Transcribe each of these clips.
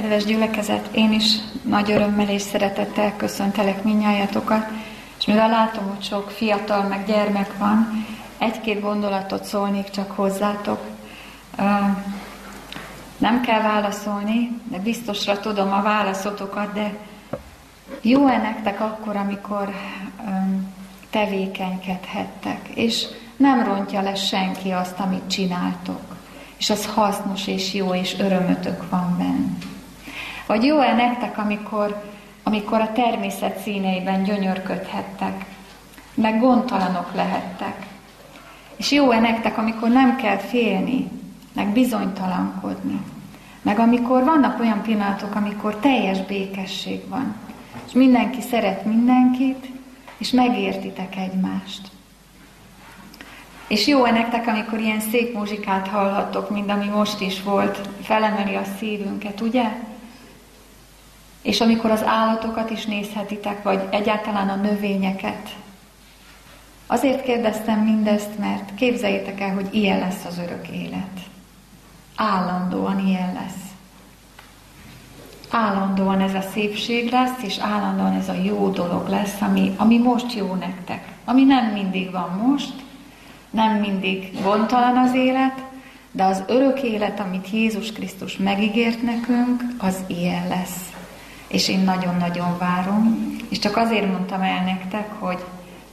Kedves gyülekezet, én is nagy örömmel és szeretettel köszöntelek minnyájatokat, és mivel látom, hogy sok fiatal meg gyermek van, egy-két gondolatot szólnék csak hozzátok. Nem kell válaszolni, de biztosra tudom a válaszotokat, de jó-e nektek akkor, amikor tevékenykedhettek, és nem rontja le senki azt, amit csináltok, és az hasznos és jó, és örömötök van benne. Vagy jó-e nektek, amikor, amikor a természet színeiben gyönyörködhettek, meg gondtalanok lehettek. És jó-e nektek, amikor nem kell félni, meg bizonytalankodni. Meg amikor vannak olyan pillanatok, amikor teljes békesség van, és mindenki szeret mindenkit, és megértitek egymást. És jó-e nektek, amikor ilyen szép muzsikát hallhattok, mint ami most is volt, felemeli a szívünket, ugye? És amikor az állatokat is nézhetitek, vagy egyáltalán a növényeket. Azért kérdeztem mindezt, mert képzeljétek el, hogy ilyen lesz az örök élet. Állandóan ilyen lesz. Állandóan ez a szépség lesz, és állandóan ez a jó dolog lesz, ami, ami most jó nektek. Ami nem mindig van most, nem mindig gondtalan az élet, de az örök élet, amit Jézus Krisztus megígért nekünk, az ilyen lesz és én nagyon-nagyon várom, és csak azért mondtam el nektek, hogy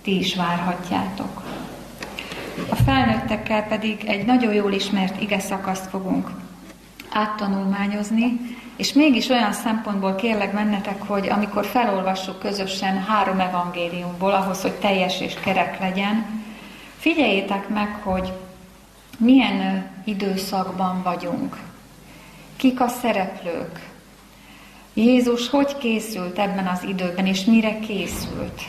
ti is várhatjátok. A felnőttekkel pedig egy nagyon jól ismert ige szakaszt fogunk áttanulmányozni, és mégis olyan szempontból kérlek mennetek, hogy amikor felolvassuk közösen három evangéliumból, ahhoz, hogy teljes és kerek legyen, figyeljétek meg, hogy milyen időszakban vagyunk, kik a szereplők, Jézus hogy készült ebben az időben, és mire készült.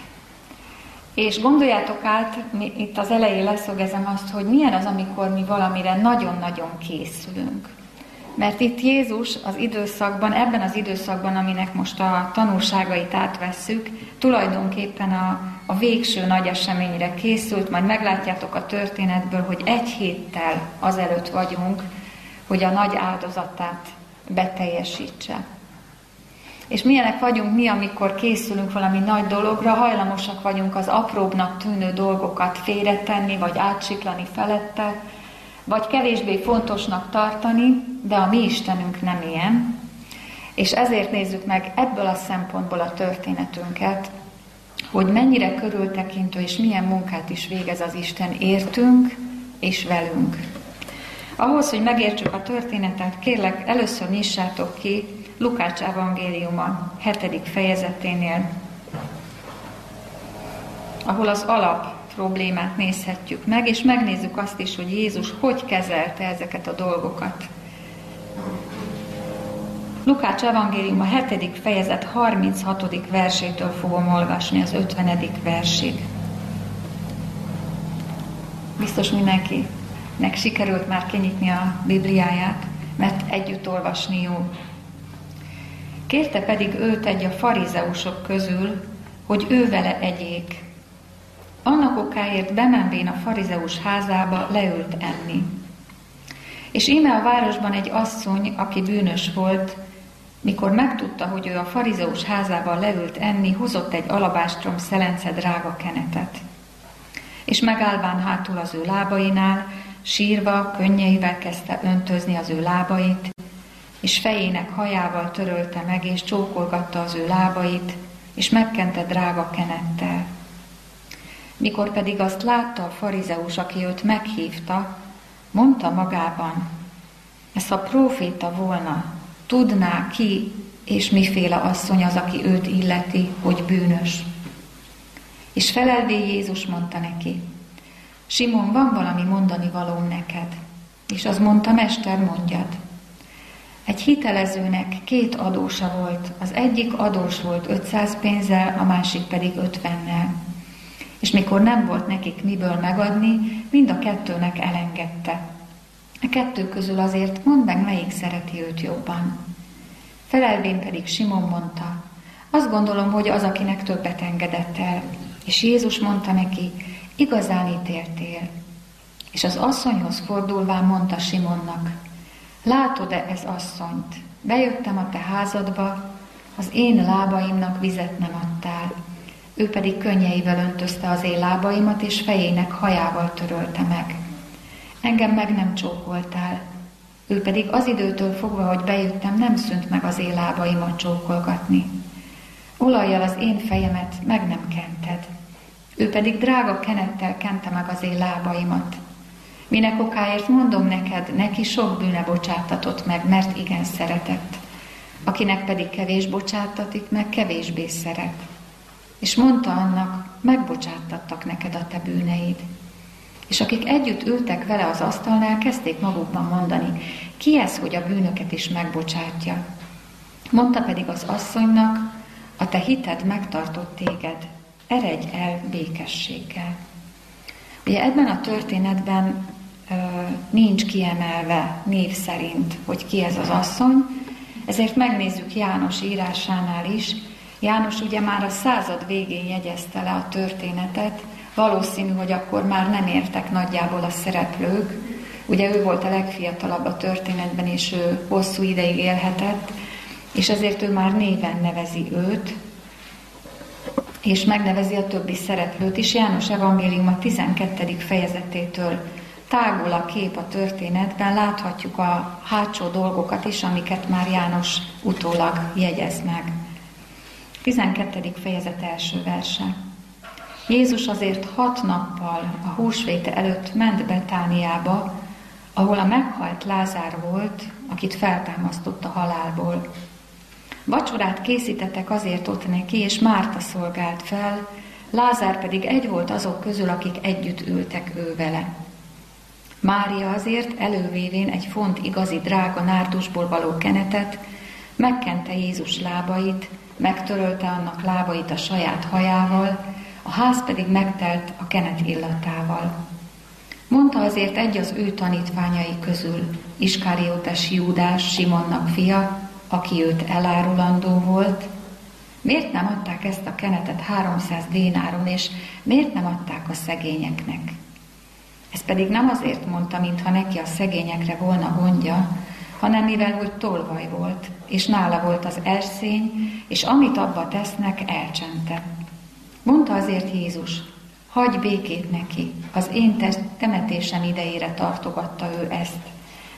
És gondoljátok át, itt az elején leszögezem azt, hogy milyen az, amikor mi valamire nagyon-nagyon készülünk. Mert itt Jézus az időszakban, ebben az időszakban, aminek most a tanulságait átvesszük, tulajdonképpen a, a végső nagy eseményre készült, majd meglátjátok a történetből, hogy egy héttel azelőtt vagyunk, hogy a nagy áldozatát beteljesítse. És milyenek vagyunk mi, amikor készülünk valami nagy dologra, hajlamosak vagyunk az apróbbnak tűnő dolgokat félretenni, vagy átsiklani felette, vagy kevésbé fontosnak tartani, de a mi Istenünk nem ilyen. És ezért nézzük meg ebből a szempontból a történetünket, hogy mennyire körültekintő és milyen munkát is végez az Isten értünk és velünk. Ahhoz, hogy megértsük a történetet, kérlek, először nyissátok ki Lukács evangéliuma 7. fejezeténél, ahol az alap problémát nézhetjük meg, és megnézzük azt is, hogy Jézus hogy kezelte ezeket a dolgokat. Lukács evangéliuma 7. fejezet 36. versétől fogom olvasni az 50. versig. Biztos mindenkinek sikerült már kinyitni a Bibliáját, mert együtt olvasni jó. Kérte pedig őt egy a farizeusok közül, hogy ő vele egyék. Annak okáért bemenvén a farizeus házába leült enni. És íme a városban egy asszony, aki bűnös volt, mikor megtudta, hogy ő a farizeus házában leült enni, hozott egy alabástrom szelence drága kenetet. És megállván hátul az ő lábainál, sírva, könnyeivel kezdte öntözni az ő lábait, és fejének hajával törölte meg, és csókolgatta az ő lábait, és megkente drága kenettel. Mikor pedig azt látta a farizeus, aki őt meghívta, mondta magában, ez a próféta volna, tudná ki és miféle asszony az, aki őt illeti, hogy bűnös. És felelvé Jézus mondta neki, Simon, van valami mondani valóm neked? És az mondta, Mester, mondjad. Egy hitelezőnek két adósa volt. Az egyik adós volt 500 pénzzel, a másik pedig 50-nel. És mikor nem volt nekik miből megadni, mind a kettőnek elengedte. A kettő közül azért mondd meg, melyik szereti őt jobban. Felelvén pedig Simon mondta, azt gondolom, hogy az, akinek többet engedett el. És Jézus mondta neki, igazán ítéltél. És az asszonyhoz fordulván mondta Simonnak, Látod-e ez asszonyt? bejöttem a te házadba, az én lábaimnak vizet nem adtál, ő pedig könnyeivel öntözte az én lábaimat, és fejének hajával törölte meg. Engem meg nem csókoltál, ő pedig az időtől fogva, hogy bejöttem, nem szűnt meg az én lábaimat csókolgatni. Olajjal az én fejemet meg nem kented. Ő pedig drága kenettel kente meg az én lábaimat. Minek okáért mondom neked, neki sok bűne bocsátatott meg, mert igen szeretett. Akinek pedig kevés bocsátatik meg, kevésbé szeret. És mondta annak, megbocsáttattak neked a te bűneid. És akik együtt ültek vele az asztalnál, kezdték magukban mondani, ki ez, hogy a bűnöket is megbocsátja. Mondta pedig az asszonynak, a te hited megtartott téged, eredj el békességgel. Ugye ebben a történetben nincs kiemelve név szerint, hogy ki ez az asszony, ezért megnézzük János írásánál is. János ugye már a század végén jegyezte le a történetet, valószínű, hogy akkor már nem értek nagyjából a szereplők. Ugye ő volt a legfiatalabb a történetben, és ő hosszú ideig élhetett, és ezért ő már néven nevezi őt, és megnevezi a többi szereplőt is. János Evangélium a 12. fejezetétől tágul a kép a történetben, láthatjuk a hátsó dolgokat is, amiket már János utólag jegyez meg. 12. fejezet első verse. Jézus azért hat nappal a húsvéte előtt ment Betániába, ahol a meghalt Lázár volt, akit feltámasztott a halálból. Vacsorát készítettek azért ott neki, és Márta szolgált fel, Lázár pedig egy volt azok közül, akik együtt ültek ő vele. Mária azért elővévén egy font igazi drága nárdusból való kenetet, megkente Jézus lábait, megtörölte annak lábait a saját hajával, a ház pedig megtelt a kenet illatával. Mondta azért egy az ő tanítványai közül, Iskáriótes Júdás, Simonnak fia, aki őt elárulandó volt, miért nem adták ezt a kenetet 300 dénáron, és miért nem adták a szegényeknek? Ez pedig nem azért mondta, mintha neki a szegényekre volna gondja, hanem mivel, hogy tolvaj volt, és nála volt az erszény, és amit abba tesznek, elcsente. Mondta azért Jézus, hagy békét neki, az én temetésem idejére tartogatta ő ezt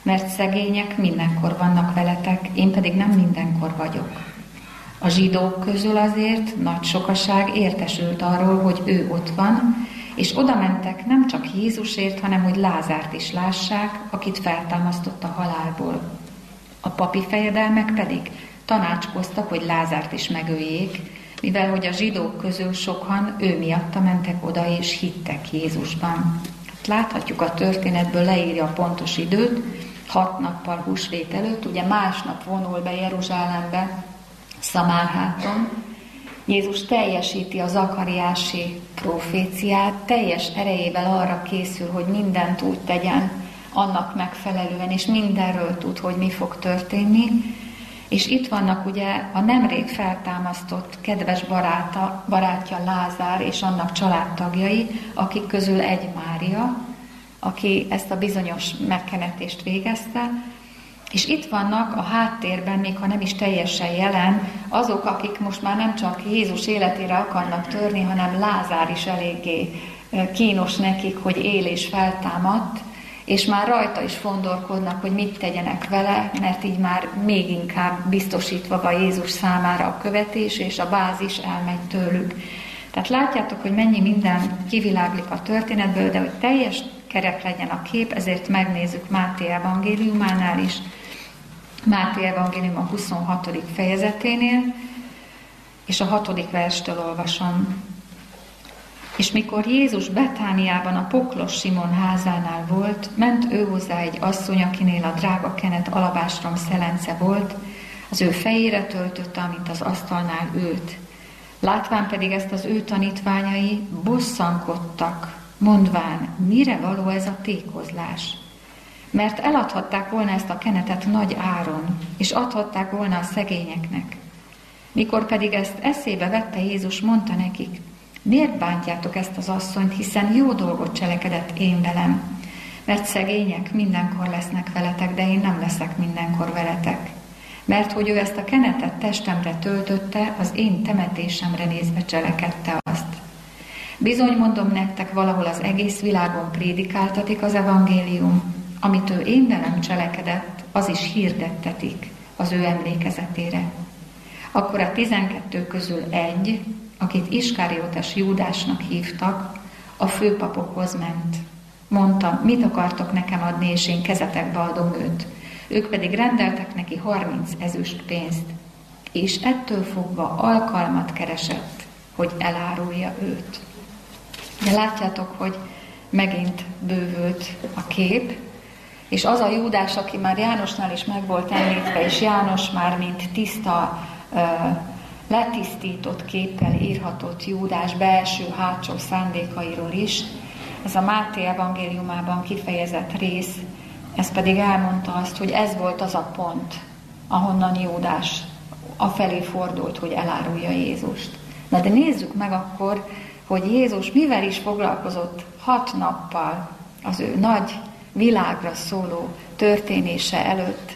mert szegények mindenkor vannak veletek, én pedig nem mindenkor vagyok. A zsidók közül azért nagy sokaság értesült arról, hogy ő ott van, és oda mentek nem csak Jézusért, hanem hogy Lázárt is lássák, akit feltámasztott a halálból. A papi fejedelmek pedig tanácskoztak, hogy Lázárt is megöljék, mivel hogy a zsidók közül sokan ő miatta mentek oda és hittek Jézusban. Hát láthatjuk a történetből, leírja a pontos időt, hat nappal húsvét előtt, ugye másnap vonul be Jeruzsálembe, Szamárháton, Jézus teljesíti a zakariási proféciát, teljes erejével arra készül, hogy mindent úgy tegyen annak megfelelően, és mindenről tud, hogy mi fog történni. És itt vannak ugye a nemrég feltámasztott kedves baráta, barátja Lázár és annak családtagjai, akik közül egy Mária, aki ezt a bizonyos megkenetést végezte, és itt vannak a háttérben, még ha nem is teljesen jelen, azok, akik most már nem csak Jézus életére akarnak törni, hanem Lázár is eléggé kínos nekik, hogy él és feltámadt, és már rajta is fondorkodnak, hogy mit tegyenek vele, mert így már még inkább biztosítva van Jézus számára a követés, és a bázis elmegy tőlük. Tehát látjátok, hogy mennyi minden kiviláglik a történetből, de hogy teljes kerek legyen a kép, ezért megnézzük Máté evangéliumánál is. Máté evangélium a 26. fejezeténél, és a 6. verstől olvasom. És mikor Jézus Betániában a poklos Simon házánál volt, ment ő hozzá egy asszony, akinél a drága kenet alabástrom szelence volt, az ő fejére töltötte, amint az asztalnál ült. Látván pedig ezt az ő tanítványai bosszankodtak, mondván, mire való ez a tékozlás? Mert eladhatták volna ezt a kenetet nagy áron, és adhatták volna a szegényeknek. Mikor pedig ezt eszébe vette Jézus, mondta nekik, miért bántjátok ezt az asszonyt, hiszen jó dolgot cselekedett én velem, mert szegények mindenkor lesznek veletek, de én nem leszek mindenkor veletek. mert hogy ő ezt a kenetet testemre töltötte, az én temetésemre nézve cselekedte azt. Bizony mondom nektek, valahol az egész világon prédikáltatik az evangélium, amit ő én velem cselekedett, az is hirdettetik az ő emlékezetére. Akkor a tizenkettő közül egy, akit Iskáriotes Júdásnak hívtak, a főpapokhoz ment. Mondta, mit akartok nekem adni, és én kezetekbe adom őt. Ők pedig rendeltek neki 30 ezüst pénzt, és ettől fogva alkalmat keresett, hogy elárulja őt. De látjátok, hogy megint bővült a kép, és az a Júdás, aki már Jánosnál is meg volt említve, és János már mint tiszta, letisztított képpel írhatott Júdás belső-hátsó szándékairól is, ez a Máté evangéliumában kifejezett rész, ez pedig elmondta azt, hogy ez volt az a pont, ahonnan Júdás afelé fordult, hogy elárulja Jézust. Na de nézzük meg akkor, hogy Jézus mivel is foglalkozott hat nappal az ő nagy világra szóló történése előtt.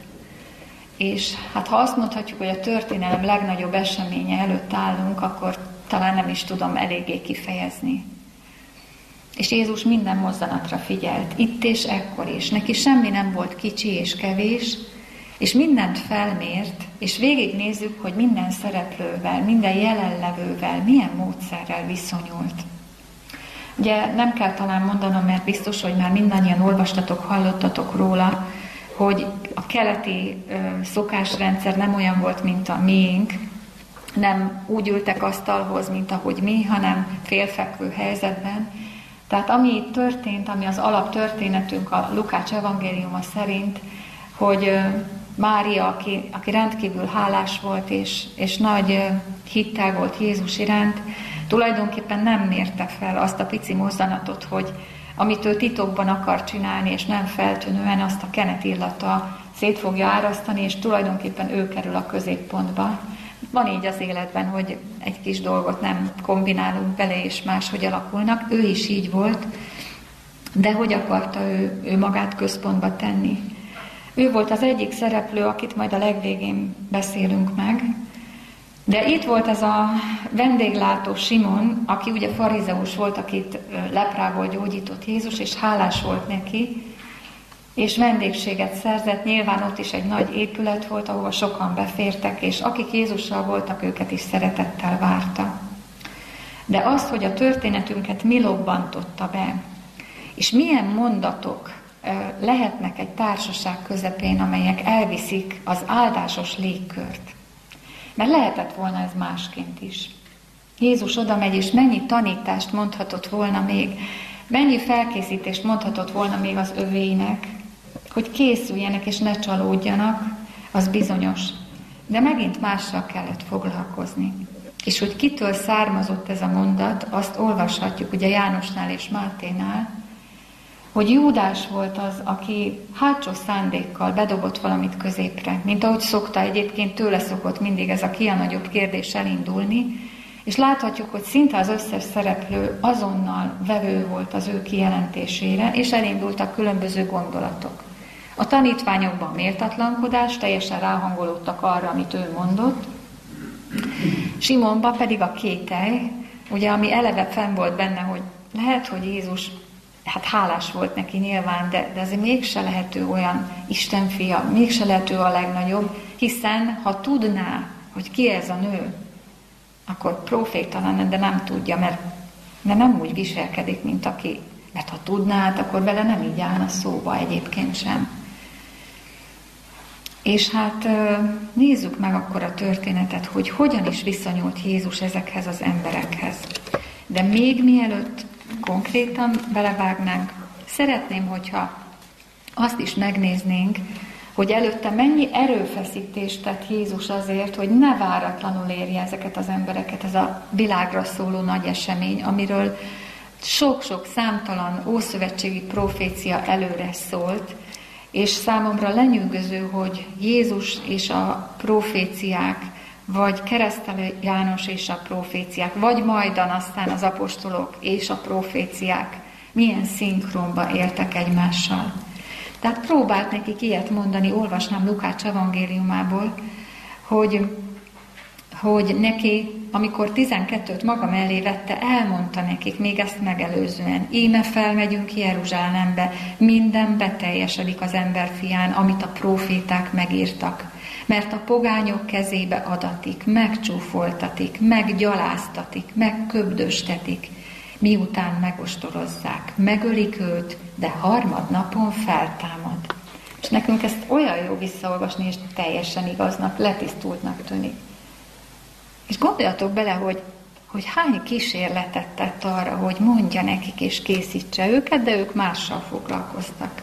És hát ha azt mondhatjuk, hogy a történelem legnagyobb eseménye előtt állunk, akkor talán nem is tudom eléggé kifejezni. És Jézus minden mozzanatra figyelt, itt és ekkor is. Neki semmi nem volt kicsi és kevés, és mindent felmért, és végignézzük, hogy minden szereplővel, minden jelenlevővel milyen módszerrel viszonyult. Ugye nem kell talán mondanom, mert biztos, hogy már mindannyian olvastatok, hallottatok róla, hogy a keleti szokásrendszer nem olyan volt, mint a miénk, nem úgy ültek asztalhoz, mint ahogy mi, hanem félfekvő helyzetben. Tehát ami itt történt, ami az alaptörténetünk a Lukács evangéliuma szerint, hogy Mária, aki, aki rendkívül hálás volt, és, és nagy hittel volt Jézus iránt, tulajdonképpen nem mérte fel azt a pici mozzanatot, hogy amit ő titokban akar csinálni, és nem feltűnően azt a kenet illata szét fogja árasztani, és tulajdonképpen ő kerül a középpontba. Van így az életben, hogy egy kis dolgot nem kombinálunk bele, és máshogy alakulnak. Ő is így volt, de hogy akarta ő, ő magát központba tenni? Ő volt az egyik szereplő, akit majd a legvégén beszélünk meg, de itt volt ez a vendéglátó Simon, aki ugye farizeus volt, akit leprából gyógyított Jézus, és hálás volt neki, és vendégséget szerzett. Nyilván ott is egy nagy épület volt, ahova sokan befértek, és akik Jézussal voltak, őket is szeretettel várta. De azt, hogy a történetünket mi lobbantotta be, és milyen mondatok lehetnek egy társaság közepén, amelyek elviszik az áldásos légkört. Mert lehetett volna ez másként is. Jézus oda megy, és mennyi tanítást mondhatott volna még, mennyi felkészítést mondhatott volna még az övéinek, hogy készüljenek és ne csalódjanak, az bizonyos. De megint mással kellett foglalkozni. És hogy kitől származott ez a mondat, azt olvashatjuk ugye Jánosnál és Máténál, hogy Júdás volt az, aki hátsó szándékkal bedobott valamit középre, mint ahogy szokta egyébként tőle szokott mindig ez a ki a nagyobb kérdés elindulni, és láthatjuk, hogy szinte az összes szereplő azonnal vevő volt az ő kijelentésére, és elindultak különböző gondolatok. A tanítványokban méltatlankodás, teljesen ráhangolódtak arra, amit ő mondott, Simonba pedig a kételj, ugye, ami eleve fenn volt benne, hogy lehet, hogy Jézus hát hálás volt neki nyilván, de, de azért mégse lehető olyan Isten fia, mégse lehető a legnagyobb, hiszen ha tudná, hogy ki ez a nő, akkor proféta lenne, de nem tudja, mert de nem úgy viselkedik, mint aki, mert ha tudná, hát akkor vele nem így állna szóba egyébként sem. És hát nézzük meg akkor a történetet, hogy hogyan is viszonyult Jézus ezekhez az emberekhez. De még mielőtt konkrétan belevágnánk, szeretném, hogyha azt is megnéznénk, hogy előtte mennyi erőfeszítést tett Jézus azért, hogy ne váratlanul érje ezeket az embereket, ez a világra szóló nagy esemény, amiről sok-sok számtalan ószövetségi profécia előre szólt, és számomra lenyűgöző, hogy Jézus és a proféciák vagy keresztelő János és a proféciák, vagy majdan aztán az apostolok és a proféciák milyen szinkronba éltek egymással. Tehát próbált nekik ilyet mondani, olvasnám Lukács evangéliumából, hogy, hogy neki, amikor 12-t maga mellé vette, elmondta nekik még ezt megelőzően. Íme felmegyünk Jeruzsálembe, minden beteljesedik az emberfián, amit a proféták megírtak. Mert a pogányok kezébe adatik, megcsúfoltatik, meggyaláztatik, megköbdöstetik, miután megostorozzák, megölik őt, de harmadnapon feltámad. És nekünk ezt olyan jó visszaolvasni, és teljesen igaznak, letisztultnak tűnik. És gondoljatok bele, hogy, hogy hány kísérletet tett arra, hogy mondja nekik és készítse őket, de ők mással foglalkoztak.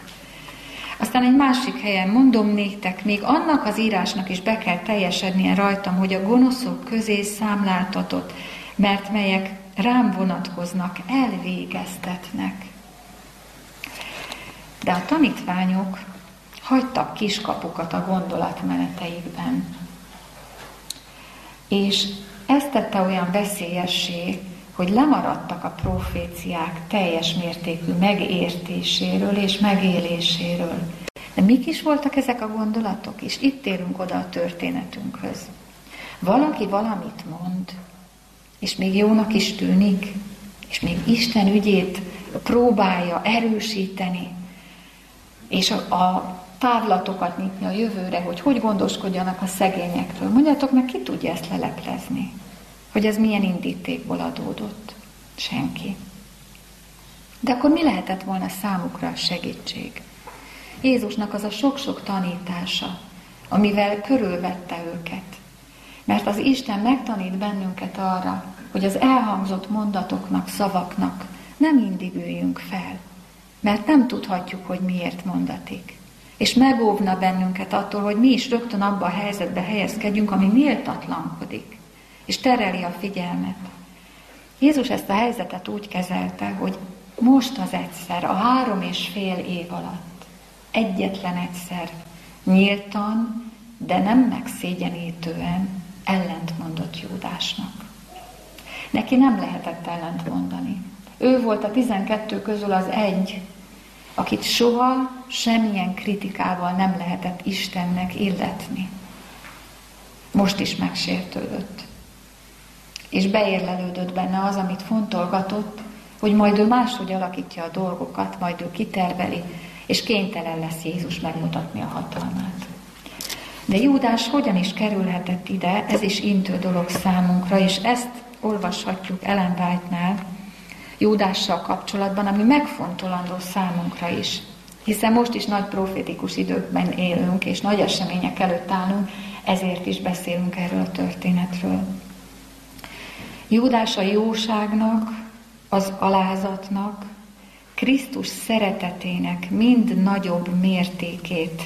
Aztán egy másik helyen mondom néktek, még annak az írásnak is be kell teljesednie rajtam, hogy a gonoszok közé számláltatott, mert melyek rám vonatkoznak, elvégeztetnek. De a tanítványok hagytak kiskapukat a gondolatmeneteikben. És ezt tette olyan veszélyessé, hogy lemaradtak a proféciák teljes mértékű megértéséről és megéléséről. De mik is voltak ezek a gondolatok? És itt térünk oda a történetünkhöz. Valaki valamit mond, és még jónak is tűnik, és még Isten ügyét próbálja erősíteni, és a, a távlatokat nyitni a jövőre, hogy hogy gondoskodjanak a szegényekről. Mondjátok meg, ki tudja ezt leleplezni? Hogy ez milyen indítékból adódott? Senki. De akkor mi lehetett volna számukra a segítség? Jézusnak az a sok-sok tanítása, amivel körülvette őket. Mert az Isten megtanít bennünket arra, hogy az elhangzott mondatoknak, szavaknak nem mindig üljünk fel, mert nem tudhatjuk, hogy miért mondatik. És megóvna bennünket attól, hogy mi is rögtön abba a helyzetbe helyezkedjünk, ami méltatlankodik, és tereli a figyelmet. Jézus ezt a helyzetet úgy kezelte, hogy most az egyszer, a három és fél év alatt, egyetlen egyszer, nyíltan, de nem megszégyenítően ellent mondott Júdásnak. Neki nem lehetett ellent mondani. Ő volt a tizenkettő közül az egy, akit soha semmilyen kritikával nem lehetett Istennek illetni. Most is megsértődött. És beérlelődött benne az, amit fontolgatott, hogy majd ő máshogy alakítja a dolgokat, majd ő kiterveli, és kénytelen lesz Jézus megmutatni a hatalmát. De Júdás hogyan is kerülhetett ide, ez is intő dolog számunkra, és ezt olvashatjuk Ellen White-nál, Júdással kapcsolatban, ami megfontolandó számunkra is. Hiszen most is nagy profétikus időkben élünk, és nagy események előtt állunk, ezért is beszélünk erről a történetről. Júdás a jóságnak, az alázatnak, Krisztus szeretetének mind nagyobb mértékét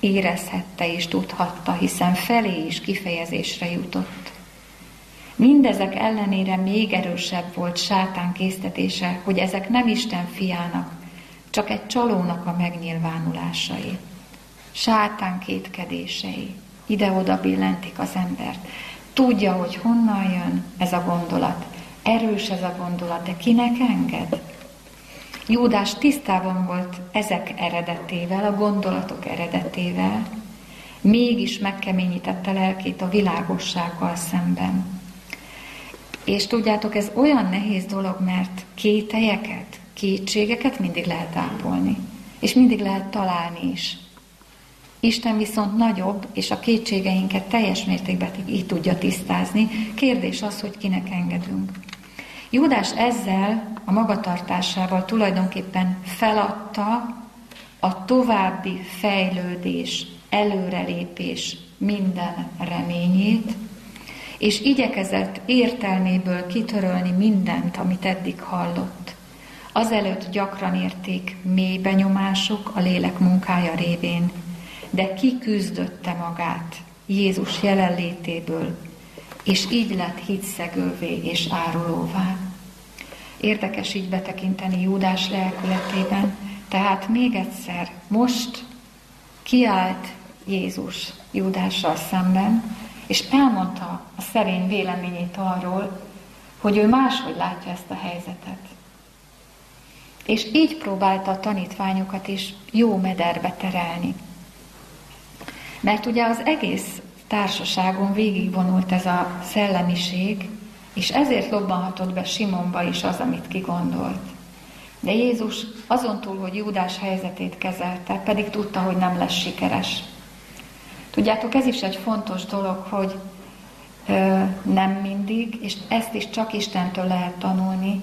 érezhette és tudhatta, hiszen felé is kifejezésre jutott. Mindezek ellenére még erősebb volt sátán késztetése, hogy ezek nem Isten fiának, csak egy csalónak a megnyilvánulásai. Sátán kétkedései ide-oda billentik az embert. Tudja, hogy honnan jön ez a gondolat. Erős ez a gondolat, de kinek enged? Júdás tisztában volt ezek eredetével, a gondolatok eredetével, mégis megkeményítette lelkét a világossággal szemben. És tudjátok, ez olyan nehéz dolog, mert kételyeket, kétségeket mindig lehet ápolni. És mindig lehet találni is. Isten viszont nagyobb, és a kétségeinket teljes mértékben így tudja tisztázni. Kérdés az, hogy kinek engedünk. Júdás ezzel a magatartásával tulajdonképpen feladta a további fejlődés, előrelépés minden reményét, és igyekezett értelméből kitörölni mindent, amit eddig hallott. Azelőtt gyakran érték mély benyomások a lélek munkája révén, de kiküzdötte magát Jézus jelenlétéből, és így lett hitszegővé és árulóvá. Érdekes így betekinteni Júdás lelkületében, tehát még egyszer, most kiállt Jézus Júdással szemben, és elmondta a szerény véleményét arról, hogy ő máshogy látja ezt a helyzetet. És így próbálta a tanítványokat is jó mederbe terelni. Mert ugye az egész társaságon végigvonult ez a szellemiség, és ezért lobbanhatott be Simonba is az, amit kigondolt. De Jézus azon túl, hogy Júdás helyzetét kezelte, pedig tudta, hogy nem lesz sikeres. Tudjátok, ez is egy fontos dolog, hogy ö, nem mindig, és ezt is csak Istentől lehet tanulni,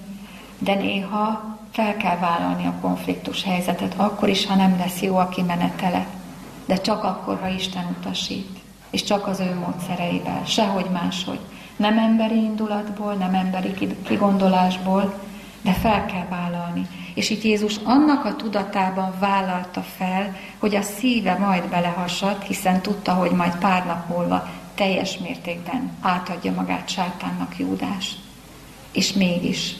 de néha fel kell vállalni a konfliktus helyzetet, akkor is, ha nem lesz jó a kimenetele, de csak akkor, ha Isten utasít, és csak az ő módszereivel, sehogy máshogy. Nem emberi indulatból, nem emberi kigondolásból, de fel kell vállalni. És itt Jézus annak a tudatában vállalta fel, hogy a szíve majd belehasad, hiszen tudta, hogy majd pár nap múlva teljes mértékben átadja magát sátánnak Júdás. És mégis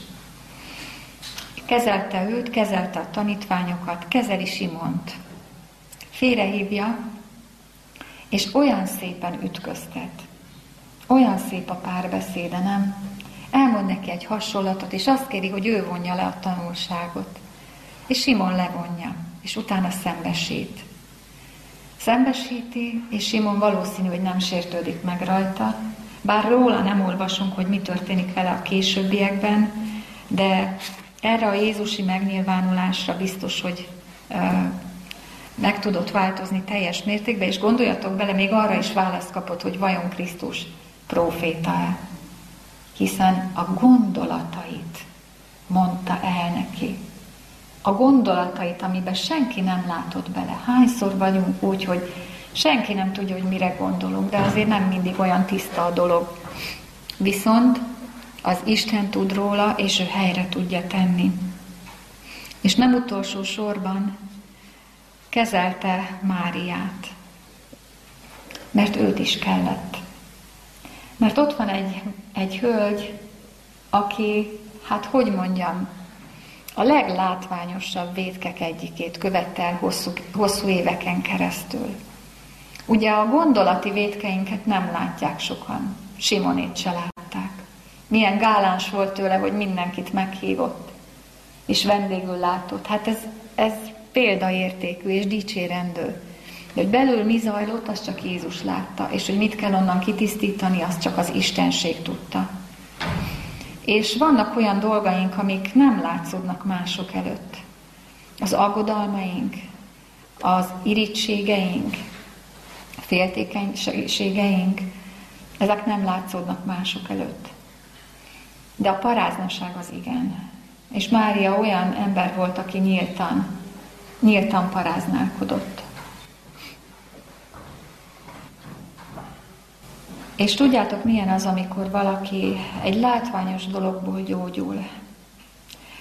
kezelte őt, kezelte a tanítványokat, kezeli Simont. Félrehívja, és olyan szépen ütköztet. Olyan szép a párbeszéde, nem? Elmond neki egy hasonlatot, és azt kéri, hogy ő vonja le a tanulságot. És Simon levonja, és utána szembesít. Szembesíti, és Simon valószínű, hogy nem sértődik meg rajta, bár róla nem olvasunk, hogy mi történik vele a későbbiekben, de erre a Jézusi megnyilvánulásra biztos, hogy meg tudott változni teljes mértékben, és gondoljatok bele, még arra is választ kapott, hogy vajon Krisztus proféta-e. Hiszen a gondolatait mondta el neki. A gondolatait, amiben senki nem látott bele. Hányszor vagyunk úgy, hogy senki nem tudja, hogy mire gondolunk, de azért nem mindig olyan tiszta a dolog. Viszont az Isten tud róla, és ő helyre tudja tenni. És nem utolsó sorban kezelte Máriát, mert őt is kellett. Mert ott van egy, egy hölgy, aki, hát hogy mondjam, a leglátványosabb vétkek egyikét követte el hosszú, hosszú éveken keresztül. Ugye a gondolati vétkeinket nem látják sokan, Simonét se látták. Milyen gáláns volt tőle, hogy mindenkit meghívott, és vendégül látott. Hát ez, ez példaértékű és dicsérendő. De hogy belül mi zajlott, azt csak Jézus látta, és hogy mit kell onnan kitisztítani, azt csak az Istenség tudta. És vannak olyan dolgaink, amik nem látszódnak mások előtt. Az aggodalmaink, az irítségeink, féltékenységeink, ezek nem látszódnak mások előtt. De a paráznaság az igen. És Mária olyan ember volt, aki nyíltan, nyíltan paráználkodott. És tudjátok, milyen az, amikor valaki egy látványos dologból gyógyul.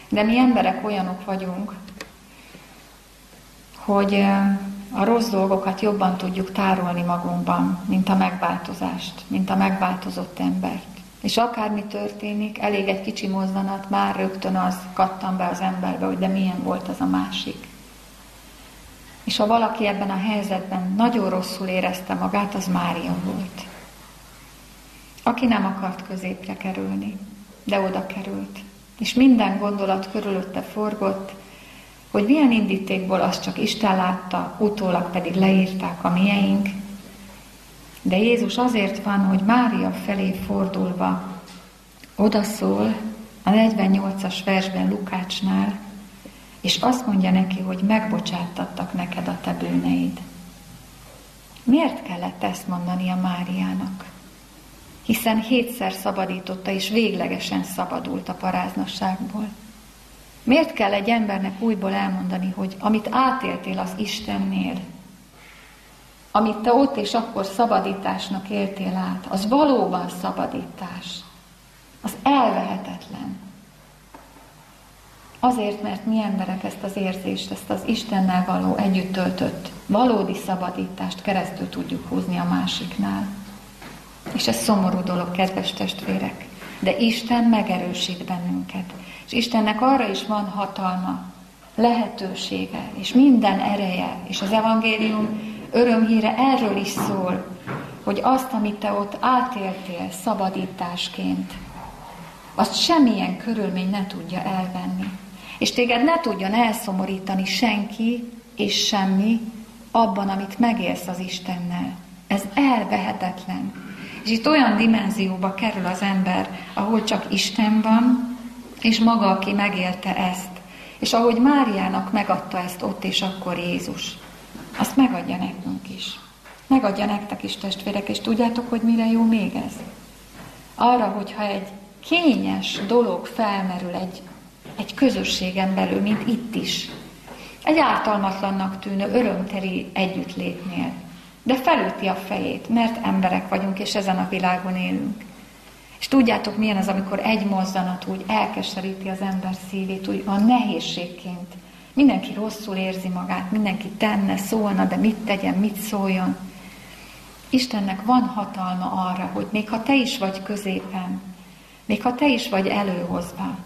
De mi emberek olyanok vagyunk, hogy a rossz dolgokat jobban tudjuk tárolni magunkban, mint a megváltozást, mint a megváltozott embert. És akármi történik, elég egy kicsi mozzanat, már rögtön az kattan be az emberbe, hogy de milyen volt az a másik. És ha valaki ebben a helyzetben nagyon rosszul érezte magát, az Mária volt aki nem akart középre kerülni, de oda került. És minden gondolat körülötte forgott, hogy milyen indítékból azt csak Isten látta, utólag pedig leírták a mieink. De Jézus azért van, hogy Mária felé fordulva odaszól a 48-as versben Lukácsnál, és azt mondja neki, hogy megbocsáttattak neked a te bűneid. Miért kellett ezt mondani a Máriának? hiszen hétszer szabadította, és véglegesen szabadult a paráznasságból. Miért kell egy embernek újból elmondani, hogy amit átéltél az Istennél, amit te ott és akkor szabadításnak éltél át, az valóban szabadítás. Az elvehetetlen. Azért, mert mi emberek ezt az érzést, ezt az Istennel való együtt töltött valódi szabadítást keresztül tudjuk húzni a másiknál. És ez szomorú dolog, kedves testvérek. De Isten megerősít bennünket. És Istennek arra is van hatalma, lehetősége, és minden ereje, és az evangélium örömhíre erről is szól, hogy azt, amit te ott átéltél szabadításként, azt semmilyen körülmény ne tudja elvenni. És téged ne tudjon elszomorítani senki és semmi abban, amit megélsz az Istennel. Ez elvehetetlen. És itt olyan dimenzióba kerül az ember, ahol csak Isten van, és maga, aki megélte ezt. És ahogy Máriának megadta ezt ott és akkor Jézus, azt megadja nekünk is. Megadja nektek is, testvérek, és tudjátok, hogy mire jó még ez? Arra, hogyha egy kényes dolog felmerül egy, egy közösségen belül, mint itt is, egy ártalmatlannak tűnő örömteri együttlétnél, de felüti a fejét, mert emberek vagyunk, és ezen a világon élünk. És tudjátok, milyen az, amikor egy mozzanat úgy elkeseríti az ember szívét, úgy a nehézségként. Mindenki rosszul érzi magát, mindenki tenne, szólna, de mit tegyen, mit szóljon. Istennek van hatalma arra, hogy még ha te is vagy középen, még ha te is vagy előhozva,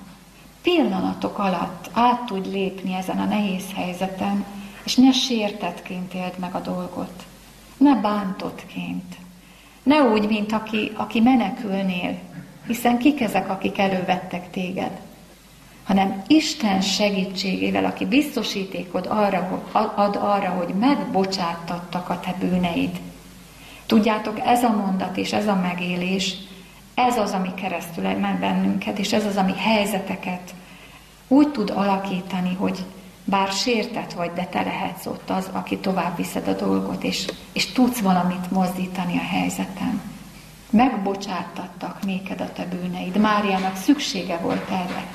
pillanatok alatt át tudj lépni ezen a nehéz helyzeten, és ne sértetként éld meg a dolgot, ne bántottként, ne úgy, mint aki, aki menekülnél, hiszen kik ezek, akik elővettek téged, hanem Isten segítségével, aki biztosítékod arra, ad arra, hogy megbocsátattak a te bűneid. Tudjátok, ez a mondat és ez a megélés, ez az, ami keresztül ment bennünket, és ez az, ami helyzeteket úgy tud alakítani, hogy bár sértett vagy, de te lehetsz ott az, aki tovább viszed a dolgot, és, és tudsz valamit mozdítani a helyzeten. Megbocsátattak néked a te bűneid. Máriának szüksége volt erre.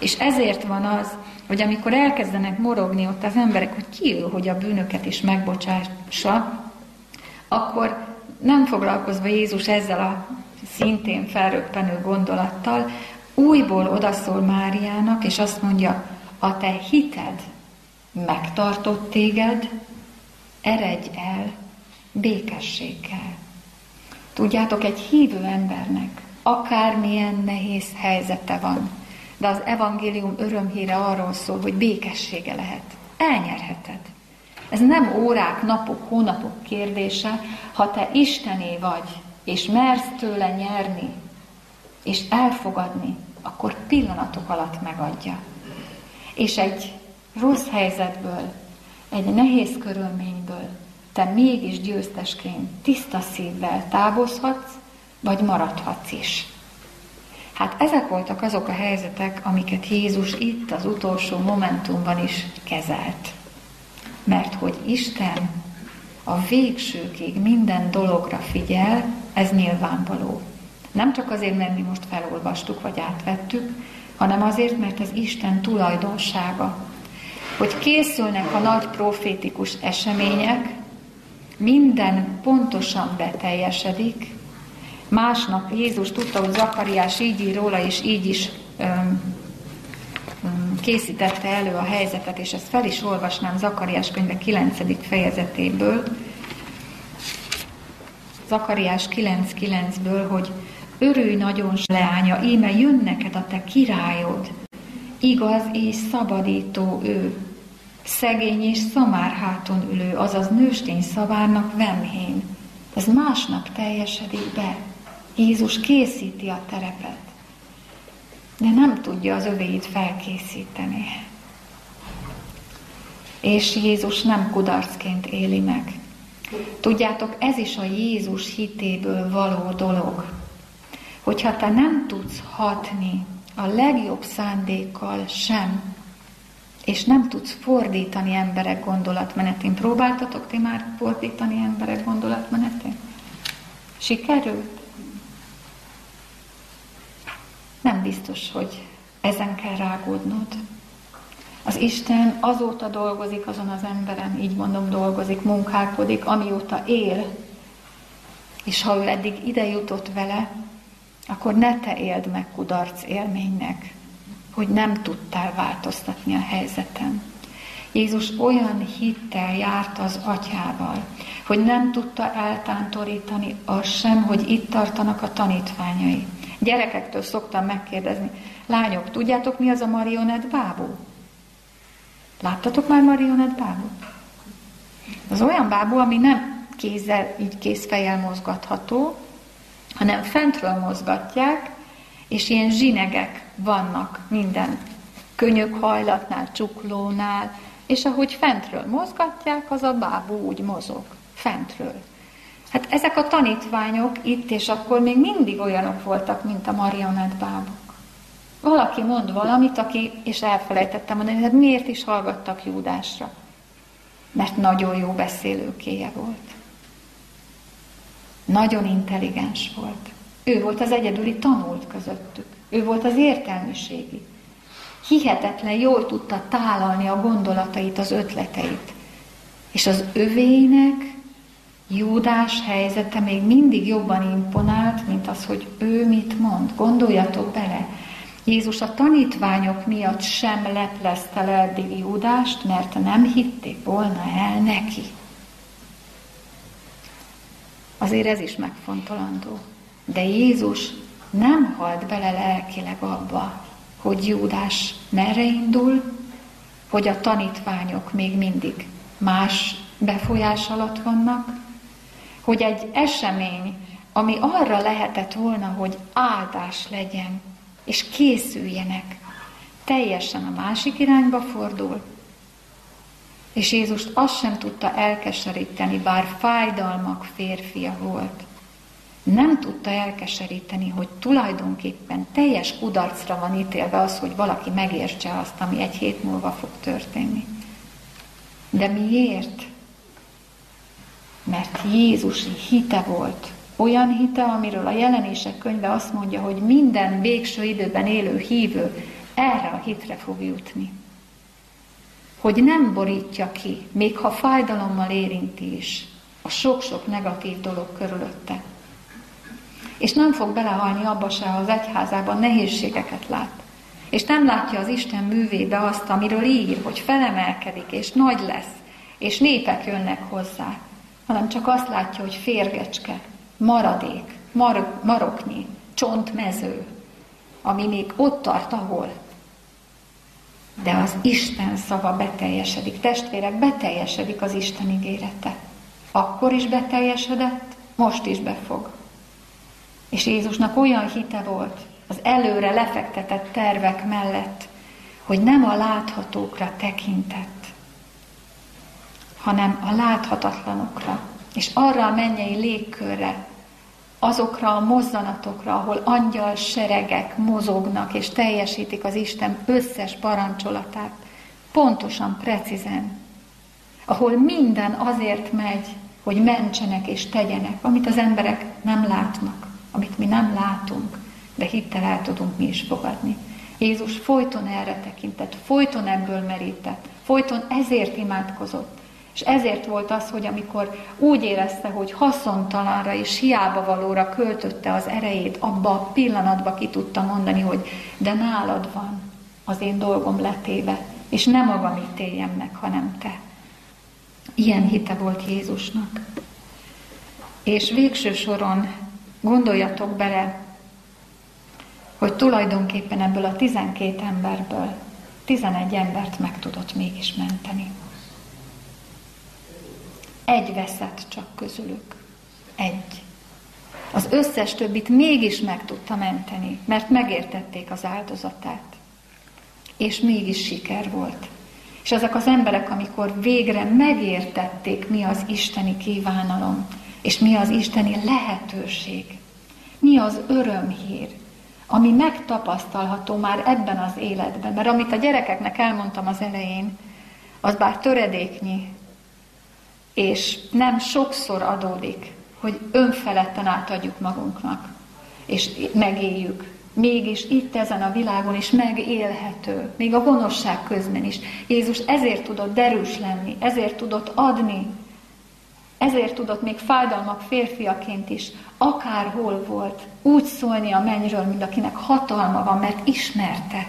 És ezért van az, hogy amikor elkezdenek morogni ott az emberek, hogy ki ő, hogy a bűnöket is megbocsássa, akkor nem foglalkozva Jézus ezzel a szintén felröppenő gondolattal, újból odaszól Máriának, és azt mondja, a te hited megtartott téged, eredj el békességgel. Tudjátok, egy hívő embernek akármilyen nehéz helyzete van, de az evangélium örömhíre arról szól, hogy békessége lehet. Elnyerheted. Ez nem órák, napok, hónapok kérdése, ha te Istené vagy, és mersz tőle nyerni, és elfogadni, akkor pillanatok alatt megadja. És egy rossz helyzetből, egy nehéz körülményből te mégis győztesként tiszta szívvel távozhatsz, vagy maradhatsz is. Hát ezek voltak azok a helyzetek, amiket Jézus itt az utolsó momentumban is kezelt. Mert hogy Isten a végsőkig minden dologra figyel, ez nyilvánvaló. Nem csak azért, mert mi most felolvastuk, vagy átvettük, hanem azért, mert ez Isten tulajdonsága. Hogy készülnek a nagy profétikus események, minden pontosan beteljesedik. Másnap Jézus tudta, hogy Zakariás így ír róla, és így is öm, készítette elő a helyzetet, és ezt fel is olvasnám Zakariás könyve 9. fejezetéből, Zakariás 9.9-ből, hogy örülj nagyon, leánya, íme jön neked a te királyod, igaz és szabadító ő, szegény és szamárháton ülő, azaz nőstény szavárnak vemhén. Ez másnap teljesedik be. Jézus készíti a terepet, de nem tudja az övéit felkészíteni. És Jézus nem kudarcként éli meg. Tudjátok, ez is a Jézus hitéből való dolog. Hogyha te nem tudsz hatni a legjobb szándékkal sem, és nem tudsz fordítani emberek gondolatmenetén. Próbáltatok ti már fordítani emberek gondolatmenetén? Sikerült? Nem biztos, hogy ezen kell rágódnod. Az Isten azóta dolgozik azon az emberen, így mondom, dolgozik, munkálkodik, amióta él. És ha ő eddig ide jutott vele, akkor ne te éld meg kudarc élménynek, hogy nem tudtál változtatni a helyzeten. Jézus olyan hittel járt az atyával, hogy nem tudta eltántorítani azt sem, hogy itt tartanak a tanítványai. Gyerekektől szoktam megkérdezni, lányok, tudjátok mi az a marionett bábú? Láttatok már marionett bábút? Az olyan bábú, ami nem kézzel, így kézfejjel mozgatható, hanem fentről mozgatják, és ilyen zsinegek vannak minden könyökhajlatnál, csuklónál, és ahogy fentről mozgatják, az a bábú úgy mozog, fentről. Hát ezek a tanítványok itt és akkor még mindig olyanok voltak, mint a marionettbábok. Valaki mond valamit, aki, és elfelejtettem mondani, hogy hát miért is hallgattak Júdásra? Mert nagyon jó beszélőkéje volt. Nagyon intelligens volt. Ő volt az egyedüli tanult közöttük. Ő volt az értelmiségi. Hihetetlen jól tudta tálalni a gondolatait, az ötleteit. És az övének Júdás helyzete még mindig jobban imponált, mint az, hogy ő mit mond. Gondoljatok bele, Jézus a tanítványok miatt sem leplezte le eddig Júdást, mert nem hitték volna el neki. Azért ez is megfontolandó. De Jézus nem halt bele lelkileg abba, hogy Júdás merre indul, hogy a tanítványok még mindig más befolyás alatt vannak, hogy egy esemény, ami arra lehetett volna, hogy áldás legyen, és készüljenek, teljesen a másik irányba fordul, és Jézust azt sem tudta elkeseríteni, bár fájdalmak férfia volt. Nem tudta elkeseríteni, hogy tulajdonképpen teljes kudarcra van ítélve az, hogy valaki megértse azt, ami egy hét múlva fog történni. De miért? Mert Jézusi hite volt. Olyan hite, amiről a jelenések könyve azt mondja, hogy minden végső időben élő hívő erre a hitre fog jutni. Hogy nem borítja ki, még ha fájdalommal érinti is, a sok-sok negatív dolog körülötte. És nem fog belehalni abba se, ha az egyházában nehézségeket lát. És nem látja az Isten művébe azt, amiről ír, hogy felemelkedik, és nagy lesz, és népek jönnek hozzá hanem csak azt látja, hogy férgecske, maradék, mar- maroknyi, csontmező, ami még ott tart, ahol. De az Isten szava beteljesedik. Testvérek, beteljesedik az Isten ígérete. Akkor is beteljesedett, most is befog. És Jézusnak olyan hite volt az előre lefektetett tervek mellett, hogy nem a láthatókra tekintett, hanem a láthatatlanokra, és arra a mennyei légkörre, azokra a mozzanatokra, ahol angyal seregek mozognak és teljesítik az Isten összes parancsolatát, pontosan, precízen, ahol minden azért megy, hogy mentsenek és tegyenek, amit az emberek nem látnak, amit mi nem látunk, de hittel el tudunk mi is fogadni. Jézus folyton erre tekintett, folyton ebből merített, folyton ezért imádkozott, és ezért volt az, hogy amikor úgy érezte, hogy haszontalanra és hiába valóra költötte az erejét, abba a pillanatba ki tudta mondani, hogy de nálad van az én dolgom letéve, és nem magam ítéljem meg, hanem te. Ilyen hite volt Jézusnak. És végső soron gondoljatok bele, hogy tulajdonképpen ebből a 12 emberből 11 embert meg tudott mégis menteni. Egy veszett csak közülük. Egy. Az összes többit mégis meg tudta menteni, mert megértették az áldozatát. És mégis siker volt. És ezek az emberek, amikor végre megértették, mi az isteni kívánalom, és mi az isteni lehetőség, mi az örömhír, ami megtapasztalható már ebben az életben. Mert amit a gyerekeknek elmondtam az elején, az bár töredéknyi és nem sokszor adódik, hogy önfeledten átadjuk magunknak, és megéljük. Mégis itt ezen a világon is megélhető, még a gonoszság közben is. Jézus ezért tudott derűs lenni, ezért tudott adni, ezért tudott még fájdalmak férfiaként is, akárhol volt, úgy szólni a mennyről, mint akinek hatalma van, mert ismerte.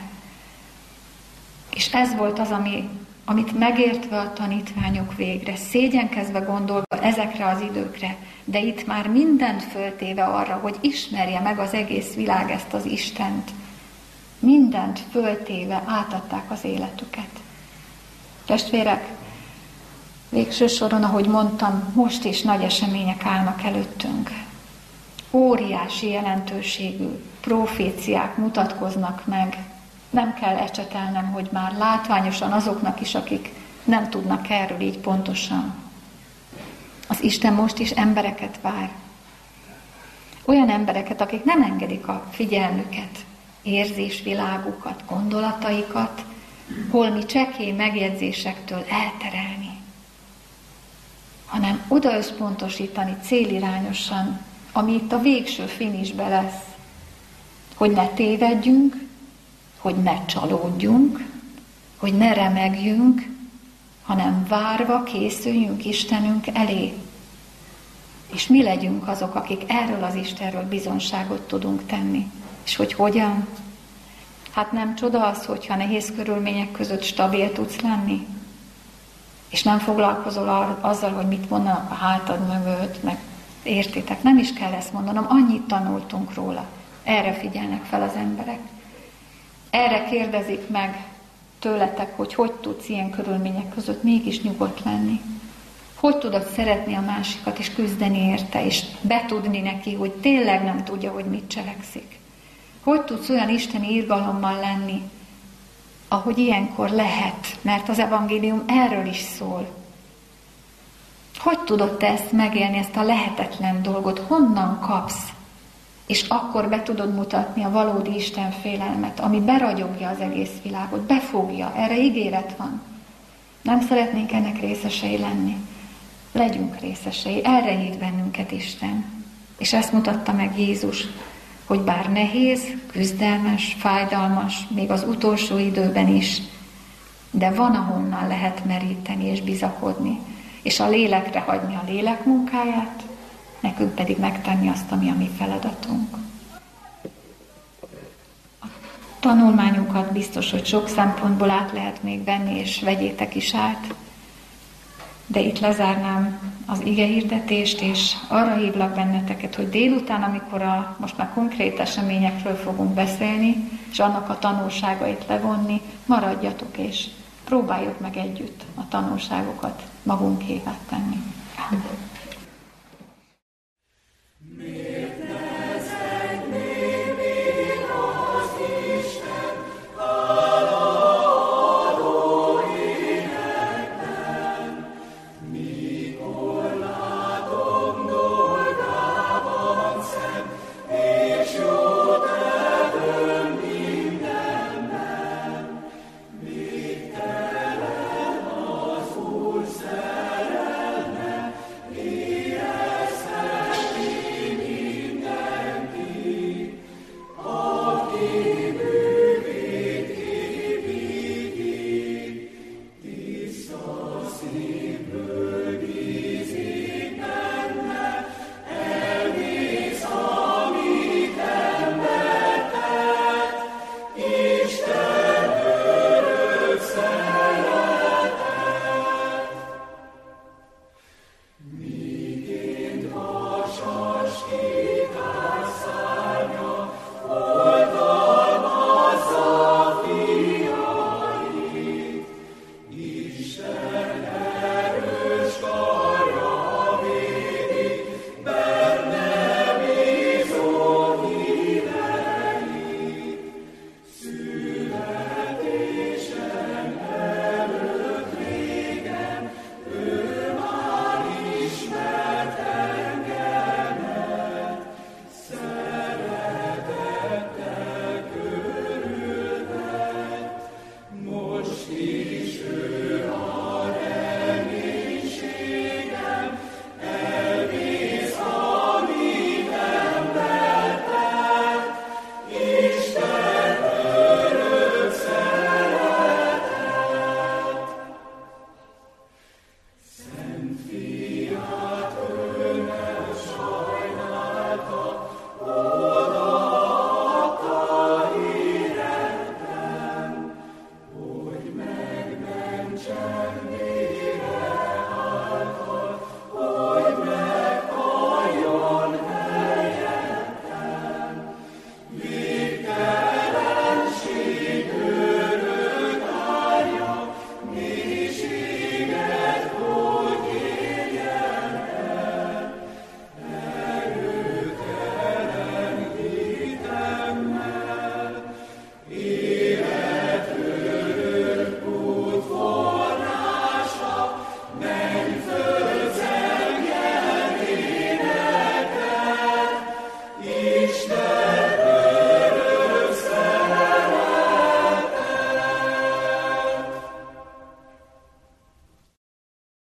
És ez volt az, ami amit megértve a tanítványok végre, szégyenkezve gondolva ezekre az időkre, de itt már mindent föltéve arra, hogy ismerje meg az egész világ ezt az Istent, mindent föltéve átadták az életüket. Testvérek, végső soron, ahogy mondtam, most is nagy események állnak előttünk. Óriási jelentőségű proféciák mutatkoznak meg nem kell ecsetelnem, hogy már látványosan azoknak is, akik nem tudnak erről így pontosan. Az Isten most is embereket vár. Olyan embereket, akik nem engedik a figyelmüket, érzésvilágukat, gondolataikat, holmi csekély megjegyzésektől elterelni, hanem oda összpontosítani célirányosan, ami itt a végső finisbe lesz, hogy ne tévedjünk, hogy ne csalódjunk, hogy ne remegjünk, hanem várva készüljünk Istenünk elé. És mi legyünk azok, akik erről az Istenről bizonságot tudunk tenni. És hogy hogyan? Hát nem csoda az, hogyha nehéz körülmények között stabil tudsz lenni, és nem foglalkozol azzal, hogy mit mondanak a hátad mögött, meg értitek, nem is kell ezt mondanom, annyit tanultunk róla. Erre figyelnek fel az emberek. Erre kérdezik meg tőletek, hogy hogy tudsz ilyen körülmények között mégis nyugodt lenni. Hogy tudod szeretni a másikat, és küzdeni érte, és betudni neki, hogy tényleg nem tudja, hogy mit cselekszik. Hogy tudsz olyan isteni írgalommal lenni, ahogy ilyenkor lehet, mert az evangélium erről is szól. Hogy tudod te ezt megélni, ezt a lehetetlen dolgot? Honnan kapsz? És akkor be tudod mutatni a valódi Isten félelmet, ami beragyogja az egész világot, befogja, erre ígéret van. Nem szeretnénk ennek részesei lenni. Legyünk részesei, erre hív bennünket Isten. És ezt mutatta meg Jézus, hogy bár nehéz, küzdelmes, fájdalmas, még az utolsó időben is, de van, ahonnan lehet meríteni és bizakodni, és a lélekre hagyni a lélek munkáját, nekünk pedig megtenni azt, ami a mi feladatunk. A tanulmányunkat biztos, hogy sok szempontból át lehet még venni, és vegyétek is át, de itt lezárnám az ige hirdetést, és arra hívlak benneteket, hogy délután, amikor a, most már konkrét eseményekről fogunk beszélni, és annak a tanulságait levonni, maradjatok és próbáljuk meg együtt a tanulságokat magunkévá tenni. Amen. Give